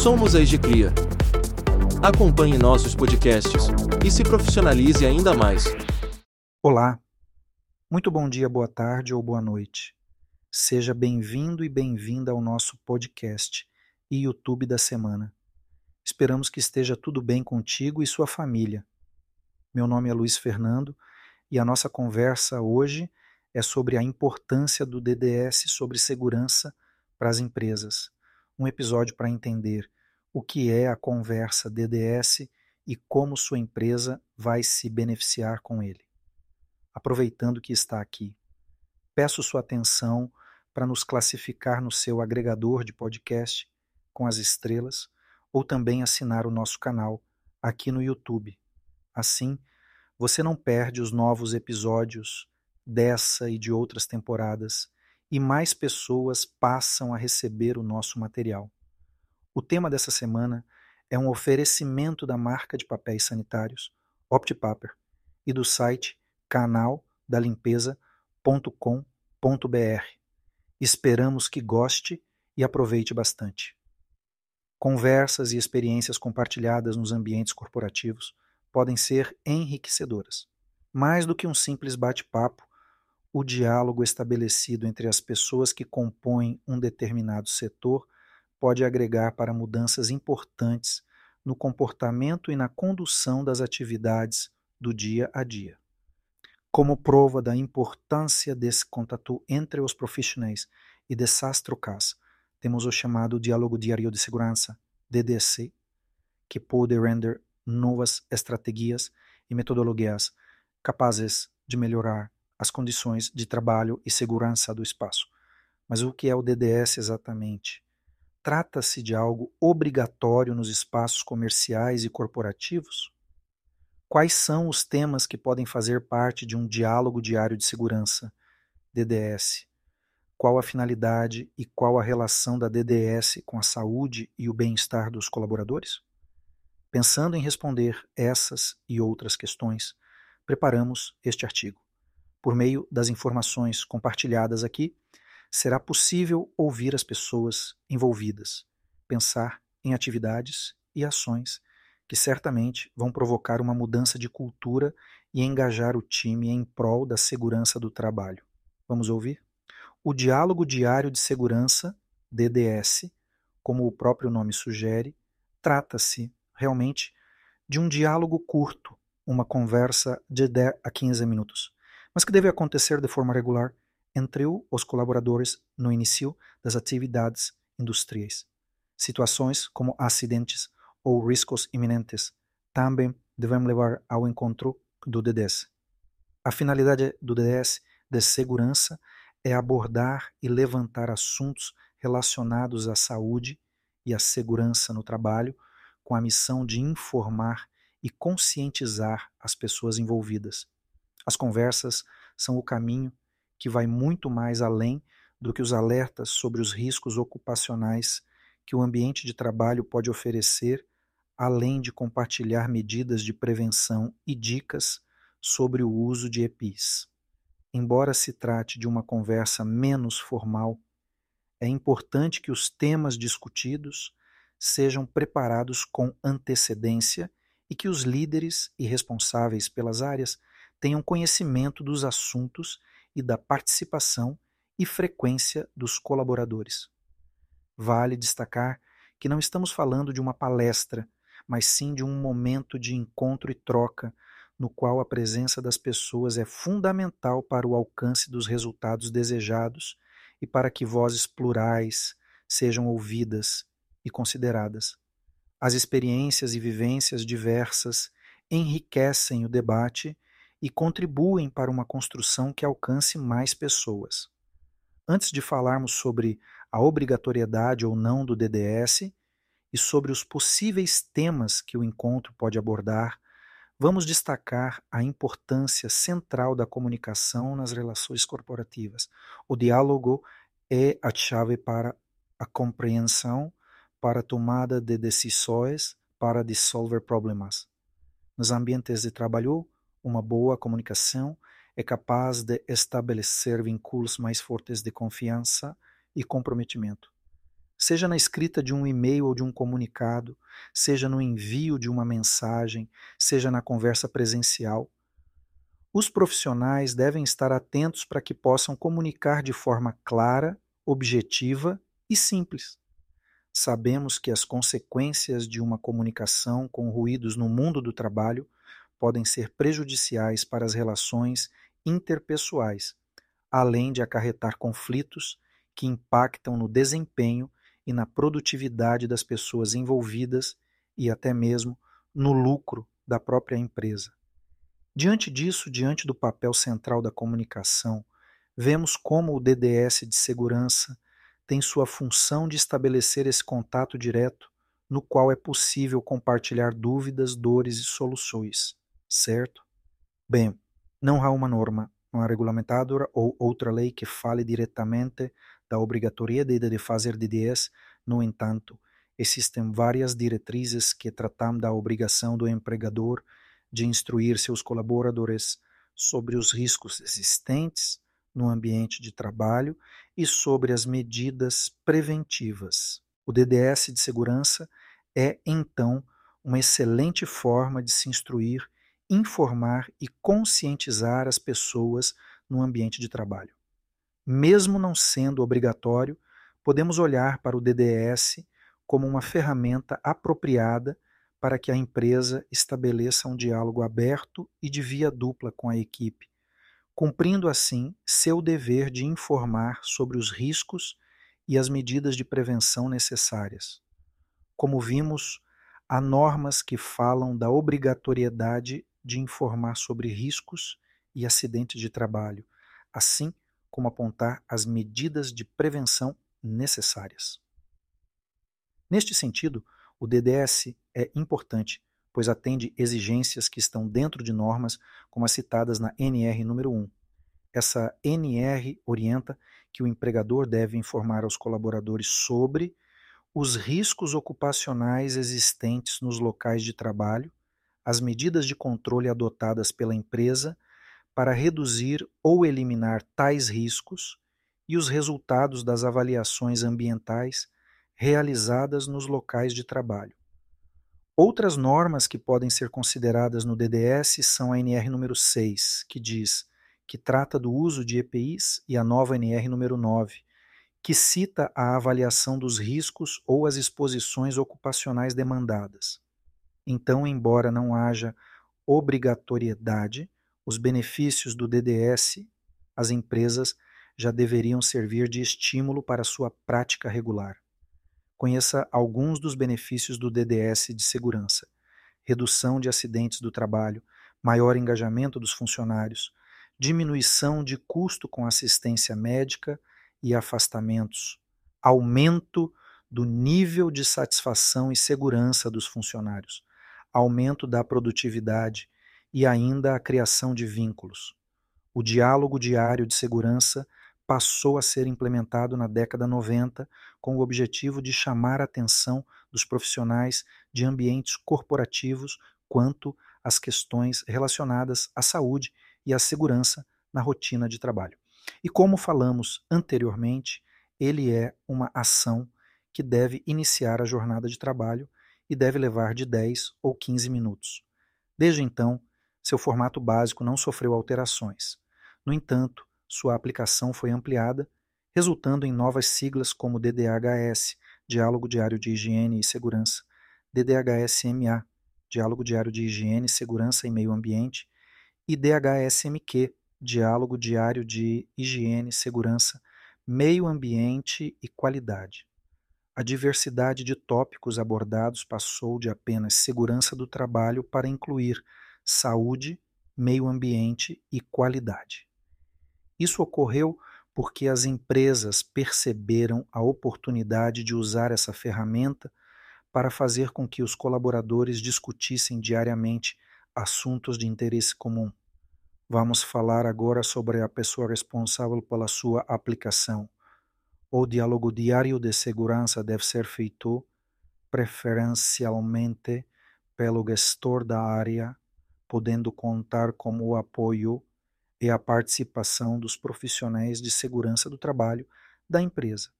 Somos a Egicria. Acompanhe nossos podcasts e se profissionalize ainda mais. Olá, muito bom dia, boa tarde ou boa noite. Seja bem-vindo e bem-vinda ao nosso podcast e YouTube da semana. Esperamos que esteja tudo bem contigo e sua família. Meu nome é Luiz Fernando e a nossa conversa hoje é sobre a importância do DDS sobre segurança para as empresas. Um episódio para entender o que é a conversa DDS e como sua empresa vai se beneficiar com ele. Aproveitando que está aqui, peço sua atenção para nos classificar no seu agregador de podcast com as estrelas ou também assinar o nosso canal aqui no YouTube. Assim, você não perde os novos episódios dessa e de outras temporadas e mais pessoas passam a receber o nosso material. O tema dessa semana é um oferecimento da marca de papéis sanitários OptiPaper e do site canaldalimpeza.com.br. Esperamos que goste e aproveite bastante. Conversas e experiências compartilhadas nos ambientes corporativos podem ser enriquecedoras. Mais do que um simples bate-papo, o diálogo estabelecido entre as pessoas que compõem um determinado setor pode agregar para mudanças importantes no comportamento e na condução das atividades do dia a dia. Como prova da importância desse contato entre os profissionais e desastre caso, temos o chamado Diálogo Diário de Segurança, DDC, que pode render novas estratégias e metodologias capazes de melhorar as condições de trabalho e segurança do espaço. Mas o que é o DDS exatamente? Trata-se de algo obrigatório nos espaços comerciais e corporativos? Quais são os temas que podem fazer parte de um diálogo diário de segurança, DDS? qual a finalidade e qual a relação da DDS com a saúde e o bem-estar dos colaboradores? Pensando em responder essas e outras questões, preparamos este artigo. Por meio das informações compartilhadas aqui, será possível ouvir as pessoas envolvidas, pensar em atividades e ações que certamente vão provocar uma mudança de cultura e engajar o time em prol da segurança do trabalho. Vamos ouvir? O diálogo diário de segurança, DDS, como o próprio nome sugere, trata-se realmente de um diálogo curto, uma conversa de 10 a 15 minutos, mas que deve acontecer de forma regular entre os colaboradores no início das atividades industriais. Situações como acidentes ou riscos iminentes também devem levar ao encontro do DDS. A finalidade do DDS de segurança é abordar e levantar assuntos relacionados à saúde e à segurança no trabalho, com a missão de informar e conscientizar as pessoas envolvidas. As conversas são o caminho que vai muito mais além do que os alertas sobre os riscos ocupacionais que o ambiente de trabalho pode oferecer, além de compartilhar medidas de prevenção e dicas sobre o uso de EPIs. Embora se trate de uma conversa menos formal, é importante que os temas discutidos sejam preparados com antecedência e que os líderes e responsáveis pelas áreas tenham conhecimento dos assuntos e da participação e frequência dos colaboradores. Vale destacar que não estamos falando de uma palestra, mas sim de um momento de encontro e troca no qual a presença das pessoas é fundamental para o alcance dos resultados desejados e para que vozes plurais sejam ouvidas e consideradas. As experiências e vivências diversas enriquecem o debate e contribuem para uma construção que alcance mais pessoas. Antes de falarmos sobre a obrigatoriedade ou não do DDS e sobre os possíveis temas que o encontro pode abordar, vamos destacar a importância central da comunicação nas relações corporativas. O diálogo é a chave para a compreensão, para a tomada de decisões, para dissolver problemas. Nos ambientes de trabalho, uma boa comunicação é capaz de estabelecer vínculos mais fortes de confiança e comprometimento. seja na escrita de um e-mail ou de um comunicado, seja no envio de uma mensagem, seja na conversa presencial. Os profissionais devem estar atentos para que possam comunicar de forma clara, objetiva e simples. Sabemos que as consequências de uma comunicação com ruídos no mundo do trabalho podem ser prejudiciais para as relações interpessoais, além de acarretar conflitos que impactam no desempenho e na produtividade das pessoas envolvidas e até mesmo no lucro da própria empresa. Diante disso, diante do papel central da comunicação, vemos como o DDS de segurança tem sua função de estabelecer esse contato direto no qual é possível compartilhar dúvidas, dores e soluções, certo? Bem, não há uma norma, uma regulamentadora ou outra lei que fale diretamente da obrigatoriedade de fazer DDS, no entanto, existem várias diretrizes que tratam da obrigação do empregador de instruir seus colaboradores sobre os riscos existentes no ambiente de trabalho e sobre as medidas preventivas. O DDS de segurança é, então, uma excelente forma de se instruir, informar e conscientizar as pessoas no ambiente de trabalho. Mesmo não sendo obrigatório, podemos olhar para o DDS como uma ferramenta apropriada para que a empresa estabeleça um diálogo aberto e de via dupla com a equipe, cumprindo assim seu dever de informar sobre os riscos e as medidas de prevenção necessárias. Como vimos, há normas que falam da obrigatoriedade de informar sobre riscos e acidentes de trabalho, assim como apontar as medidas de prevenção necessárias. Neste sentido, o DDS é importante, pois atende exigências que estão dentro de normas como as citadas na NR número 1. Essa NR orienta que o empregador deve informar aos colaboradores sobre os riscos ocupacionais existentes nos locais de trabalho, as medidas de controle adotadas pela empresa para reduzir ou eliminar tais riscos e os resultados das avaliações ambientais realizadas nos locais de trabalho. Outras normas que podem ser consideradas no DDS são a NR número 6, que diz que trata do uso de EPIs, e a nova NR número 9, que cita a avaliação dos riscos ou as exposições ocupacionais demandadas. Então, embora não haja obrigatoriedade, os benefícios do DDS às empresas já deveriam servir de estímulo para sua prática regular. Conheça alguns dos benefícios do DDS de segurança: redução de acidentes do trabalho, maior engajamento dos funcionários, diminuição de custo com assistência médica e afastamentos, aumento do nível de satisfação e segurança dos funcionários, aumento da produtividade e ainda a criação de vínculos. O diálogo diário de segurança passou a ser implementado na década 90 com o objetivo de chamar a atenção dos profissionais de ambientes corporativos quanto às questões relacionadas à saúde e à segurança na rotina de trabalho. E como falamos anteriormente, ele é uma ação que deve iniciar a jornada de trabalho e deve levar de 10 ou 15 minutos. Desde então, seu formato básico não sofreu alterações. No entanto, sua aplicação foi ampliada, resultando em novas siglas como DDHS, Diálogo Diário de Higiene e Segurança, DDHSMA, Diálogo Diário de Higiene, Segurança e Meio Ambiente, e DHSMQ, Diálogo Diário de Higiene, Segurança, Meio Ambiente e Qualidade. A diversidade de tópicos abordados passou de apenas segurança do trabalho para incluir saúde, meio ambiente e qualidade. Isso ocorreu porque as empresas perceberam a oportunidade de usar essa ferramenta para fazer com que os colaboradores discutissem diariamente assuntos de interesse comum. Vamos falar agora sobre a pessoa responsável pela sua aplicação. O diálogo diário de segurança deve ser feito preferencialmente pelo gestor da área, podendo contar com o apoio e a participação dos profissionais de segurança do trabalho da empresa.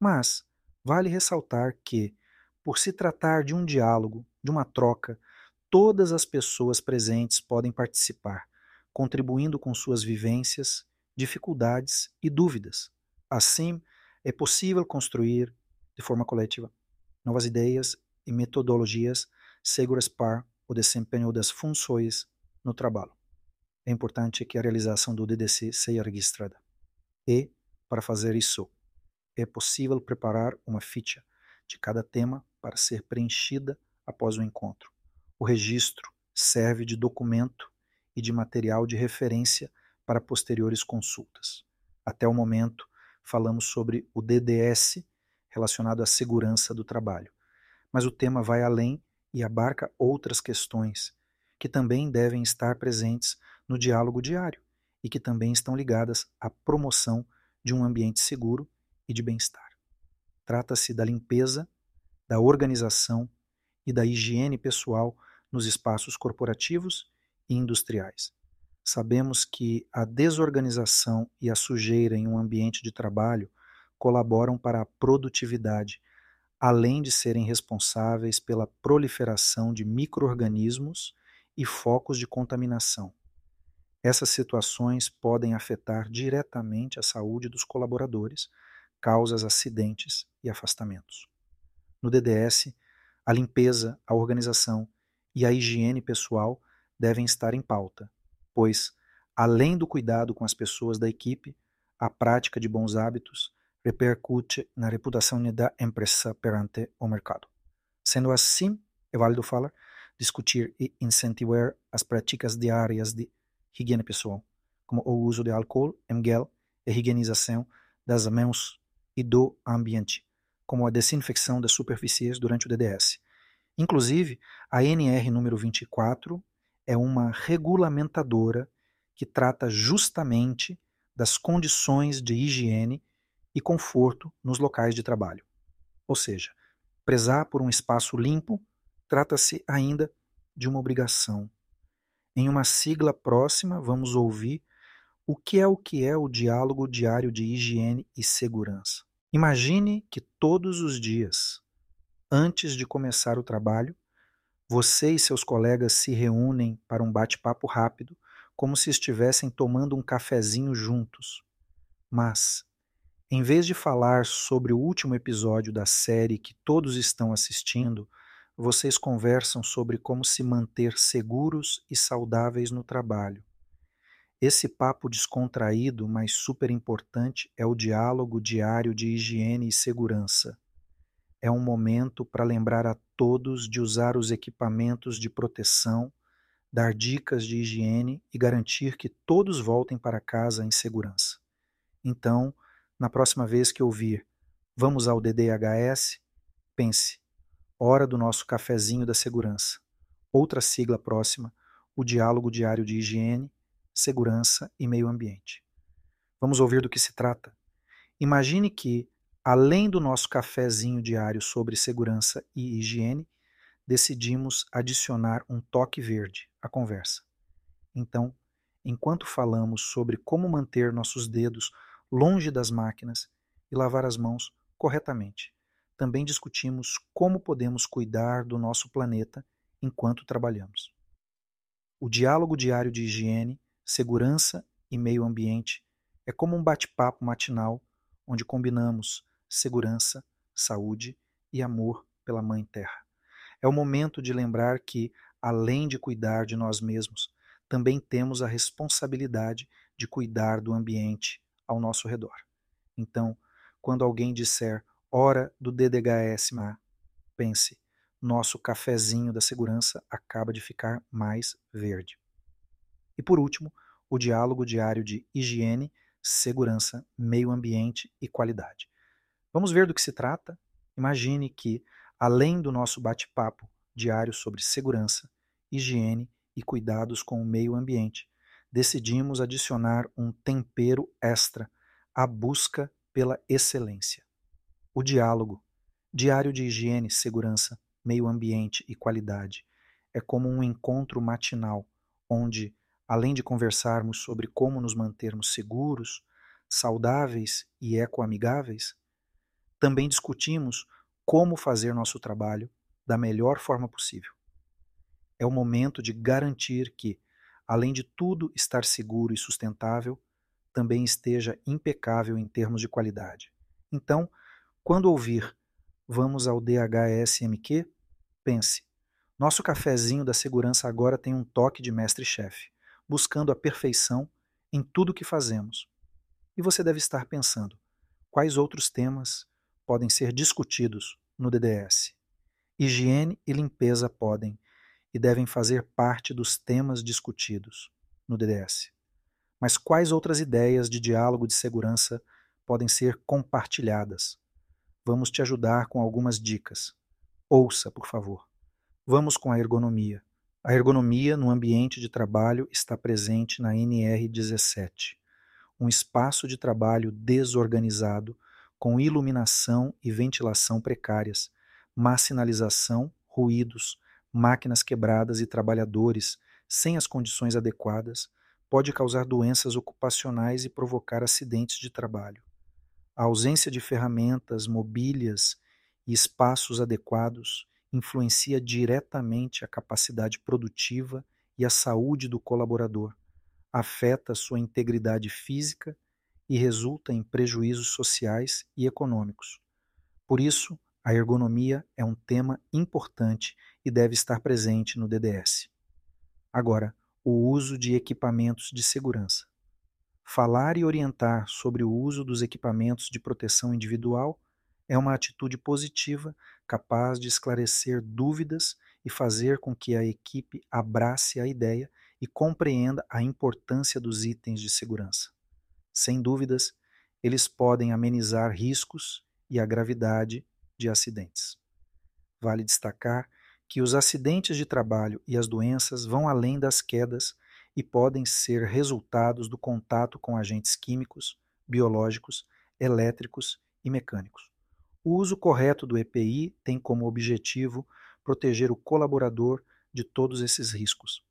Mas, Vale ressaltar que, por se tratar de um diálogo, de uma troca, todas as pessoas presentes podem participar, contribuindo com suas vivências, dificuldades e dúvidas. Assim, é possível construir, de forma coletiva, novas ideias e metodologias seguras para o desempenho das funções no trabalho. É importante que a realização do DDC seja registrada. E, para fazer isso, é possível preparar uma ficha de cada tema para ser preenchida após o encontro. O registro serve de documento e de material de referência para posteriores consultas. Até o momento, falamos sobre o DDS relacionado à segurança do trabalho, mas o tema vai além e abarca outras questões que também devem estar presentes no diálogo diário e que também estão ligadas à promoção de um ambiente seguro e de bem-estar. Trata-se da limpeza, da organização e da higiene pessoal nos espaços corporativos e industriais. Sabemos que a desorganização e a sujeira em um ambiente de trabalho colaboram para a produtividade, além de serem responsáveis pela proliferação de microorganismos e focos de contaminação. Essas situações podem afetar diretamente a saúde dos colaboradores, causas acidentes e afastamentos. No DDS, a limpeza, a organização e a higiene pessoal devem estar em pauta, pois, além do cuidado com as pessoas da equipe, a prática de bons hábitos repercute na reputação da empresa perante o mercado. Sendo assim, é válido falar, discutir e incentivar as práticas diárias de higiene pessoal, como o uso de álcool em gel e higienização das mãos e do ambiente, como a desinfecção das superfícies durante o DDS. Inclusive, a NR número 24 é uma regulamentadora que trata justamente das condições de higiene e conforto nos locais de trabalho. Ou seja, prezar por um espaço limpo trata-se ainda de uma obrigação. Em uma sigla próxima, vamos ouvir o que é o que é o diálogo diário de higiene e segurança. Imagine que todos os dias, antes de começar o trabalho, você e seus colegas se reúnem para um bate-papo rápido, como se estivessem tomando um cafezinho juntos. Mas, em vez de falar sobre o último episódio da série que todos estão assistindo, vocês conversam sobre como se manter seguros e saudáveis no trabalho. Esse papo descontraído, mas super importante, é o diálogo diário de higiene e segurança é um momento para lembrar a todos de usar os equipamentos de proteção, dar dicas de higiene e garantir que todos voltem para casa em segurança. Então, na próxima vez que ouvir vamos ao DDHS, pense, hora do nosso cafezinho da segurança. Outra sigla próxima, o diálogo diário de higiene, segurança e meio ambiente. Vamos ouvir do que se trata? Imagine que, Além do nosso cafezinho diário sobre segurança e higiene, decidimos adicionar um toque verde à conversa. Então, enquanto falamos sobre como manter nossos dedos longe das máquinas e lavar as mãos corretamente, também discutimos como podemos cuidar do nosso planeta enquanto trabalhamos. O diálogo diário de higiene, segurança e meio ambiente é como um bate-papo matinal onde combinamos segurança, saúde e amor pela Mãe Terra. É o momento de lembrar que, além de cuidar de nós mesmos, também temos a responsabilidade de cuidar do ambiente ao nosso redor. Então, quando alguém disser hora do DDHSMA, pense, nosso cafezinho da segurança acaba de ficar mais verde. E por último, o diálogo diário de higiene, segurança, meio ambiente e qualidade. Vamos ver do que se trata? Imagine que, além do nosso bate-papo diário sobre segurança, higiene e cuidados com o meio ambiente, decidimos adicionar um tempero extra à busca pela excelência. O diálogo, diário de higiene, segurança, meio ambiente e qualidade, é como um encontro matinal onde, além de conversarmos sobre como nos mantermos seguros, saudáveis e ecoamigáveis, Também discutimos como fazer nosso trabalho da melhor forma possível. É o momento de garantir que, além de tudo estar seguro e sustentável, também esteja impecável em termos de qualidade. Então, quando ouvir vamos ao DHSMQ, pense: nosso cafezinho da segurança agora tem um toque de mestre-chefe, buscando a perfeição em tudo que fazemos. E você deve estar pensando: quais outros temas podem ser discutidos no DDS? Higiene e limpeza podem e devem fazer parte dos temas discutidos no DDS. Mas quais outras ideias de diálogo de segurança podem ser compartilhadas? Vamos te ajudar com algumas dicas. Ouça, por favor. Vamos com a ergonomia. A ergonomia no ambiente de trabalho está presente na NR17, um espaço de trabalho desorganizado, com iluminação e ventilação precárias, má sinalização, ruídos, máquinas quebradas e trabalhadores sem as condições adequadas, pode causar doenças ocupacionais e provocar acidentes de trabalho. A ausência de ferramentas, mobílias e espaços adequados influencia diretamente a capacidade produtiva e a saúde do colaborador, afeta sua integridade física e resulta em prejuízos sociais e econômicos. Por isso, a ergonomia é um tema importante e deve estar presente no DDS. Agora, o uso de equipamentos de segurança. Falar e orientar sobre o uso dos equipamentos de proteção individual é uma atitude positiva capaz de esclarecer dúvidas e fazer com que a equipe abrace a ideia e compreenda a importância dos itens de segurança. Sem dúvidas, eles podem amenizar riscos e a gravidade de acidentes. Vale destacar que os acidentes de trabalho e as doenças vão além das quedas e podem ser resultados do contato com agentes químicos, biológicos, elétricos e mecânicos. O uso correto do EPI tem como objetivo proteger o colaborador de todos esses riscos.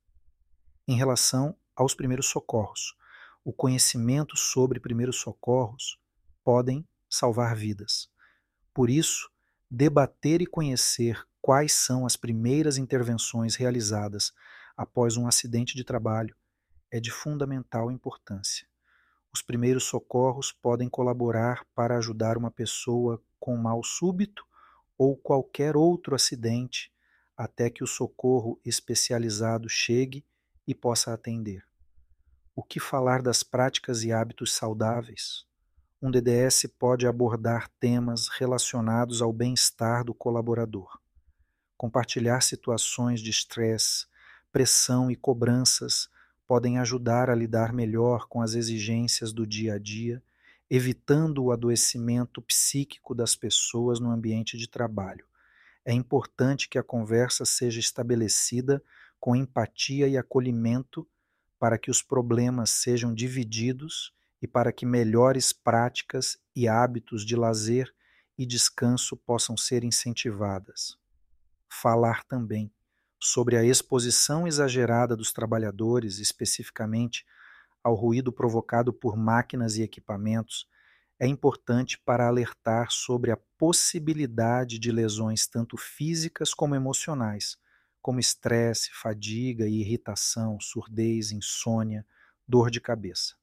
Em relação aos primeiros socorros, o conhecimento sobre primeiros socorros podem salvar vidas. Por isso, debater e conhecer quais são as primeiras intervenções realizadas após um acidente de trabalho é de fundamental importância. Os primeiros socorros podem colaborar para ajudar uma pessoa com mal súbito ou qualquer outro acidente até que o socorro especializado chegue e possa atender. O que falar das práticas e hábitos saudáveis? Um DDS pode abordar temas relacionados ao bem-estar do colaborador Compartilhar situações de estresse, pressão e cobranças podem ajudar a lidar melhor com as exigências do dia a dia, evitando o adoecimento psíquico das pessoas no ambiente de trabalho. É importante que a conversa seja estabelecida com empatia e acolhimento para que os problemas sejam divididos e para que melhores práticas e hábitos de lazer e descanso possam ser incentivadas. Falar também sobre a exposição exagerada dos trabalhadores, especificamente ao ruído provocado por máquinas e equipamentos, é importante para alertar sobre a possibilidade de lesões tanto físicas como emocionais, como estresse, fadiga e irritação, surdez, insônia, dor de cabeça.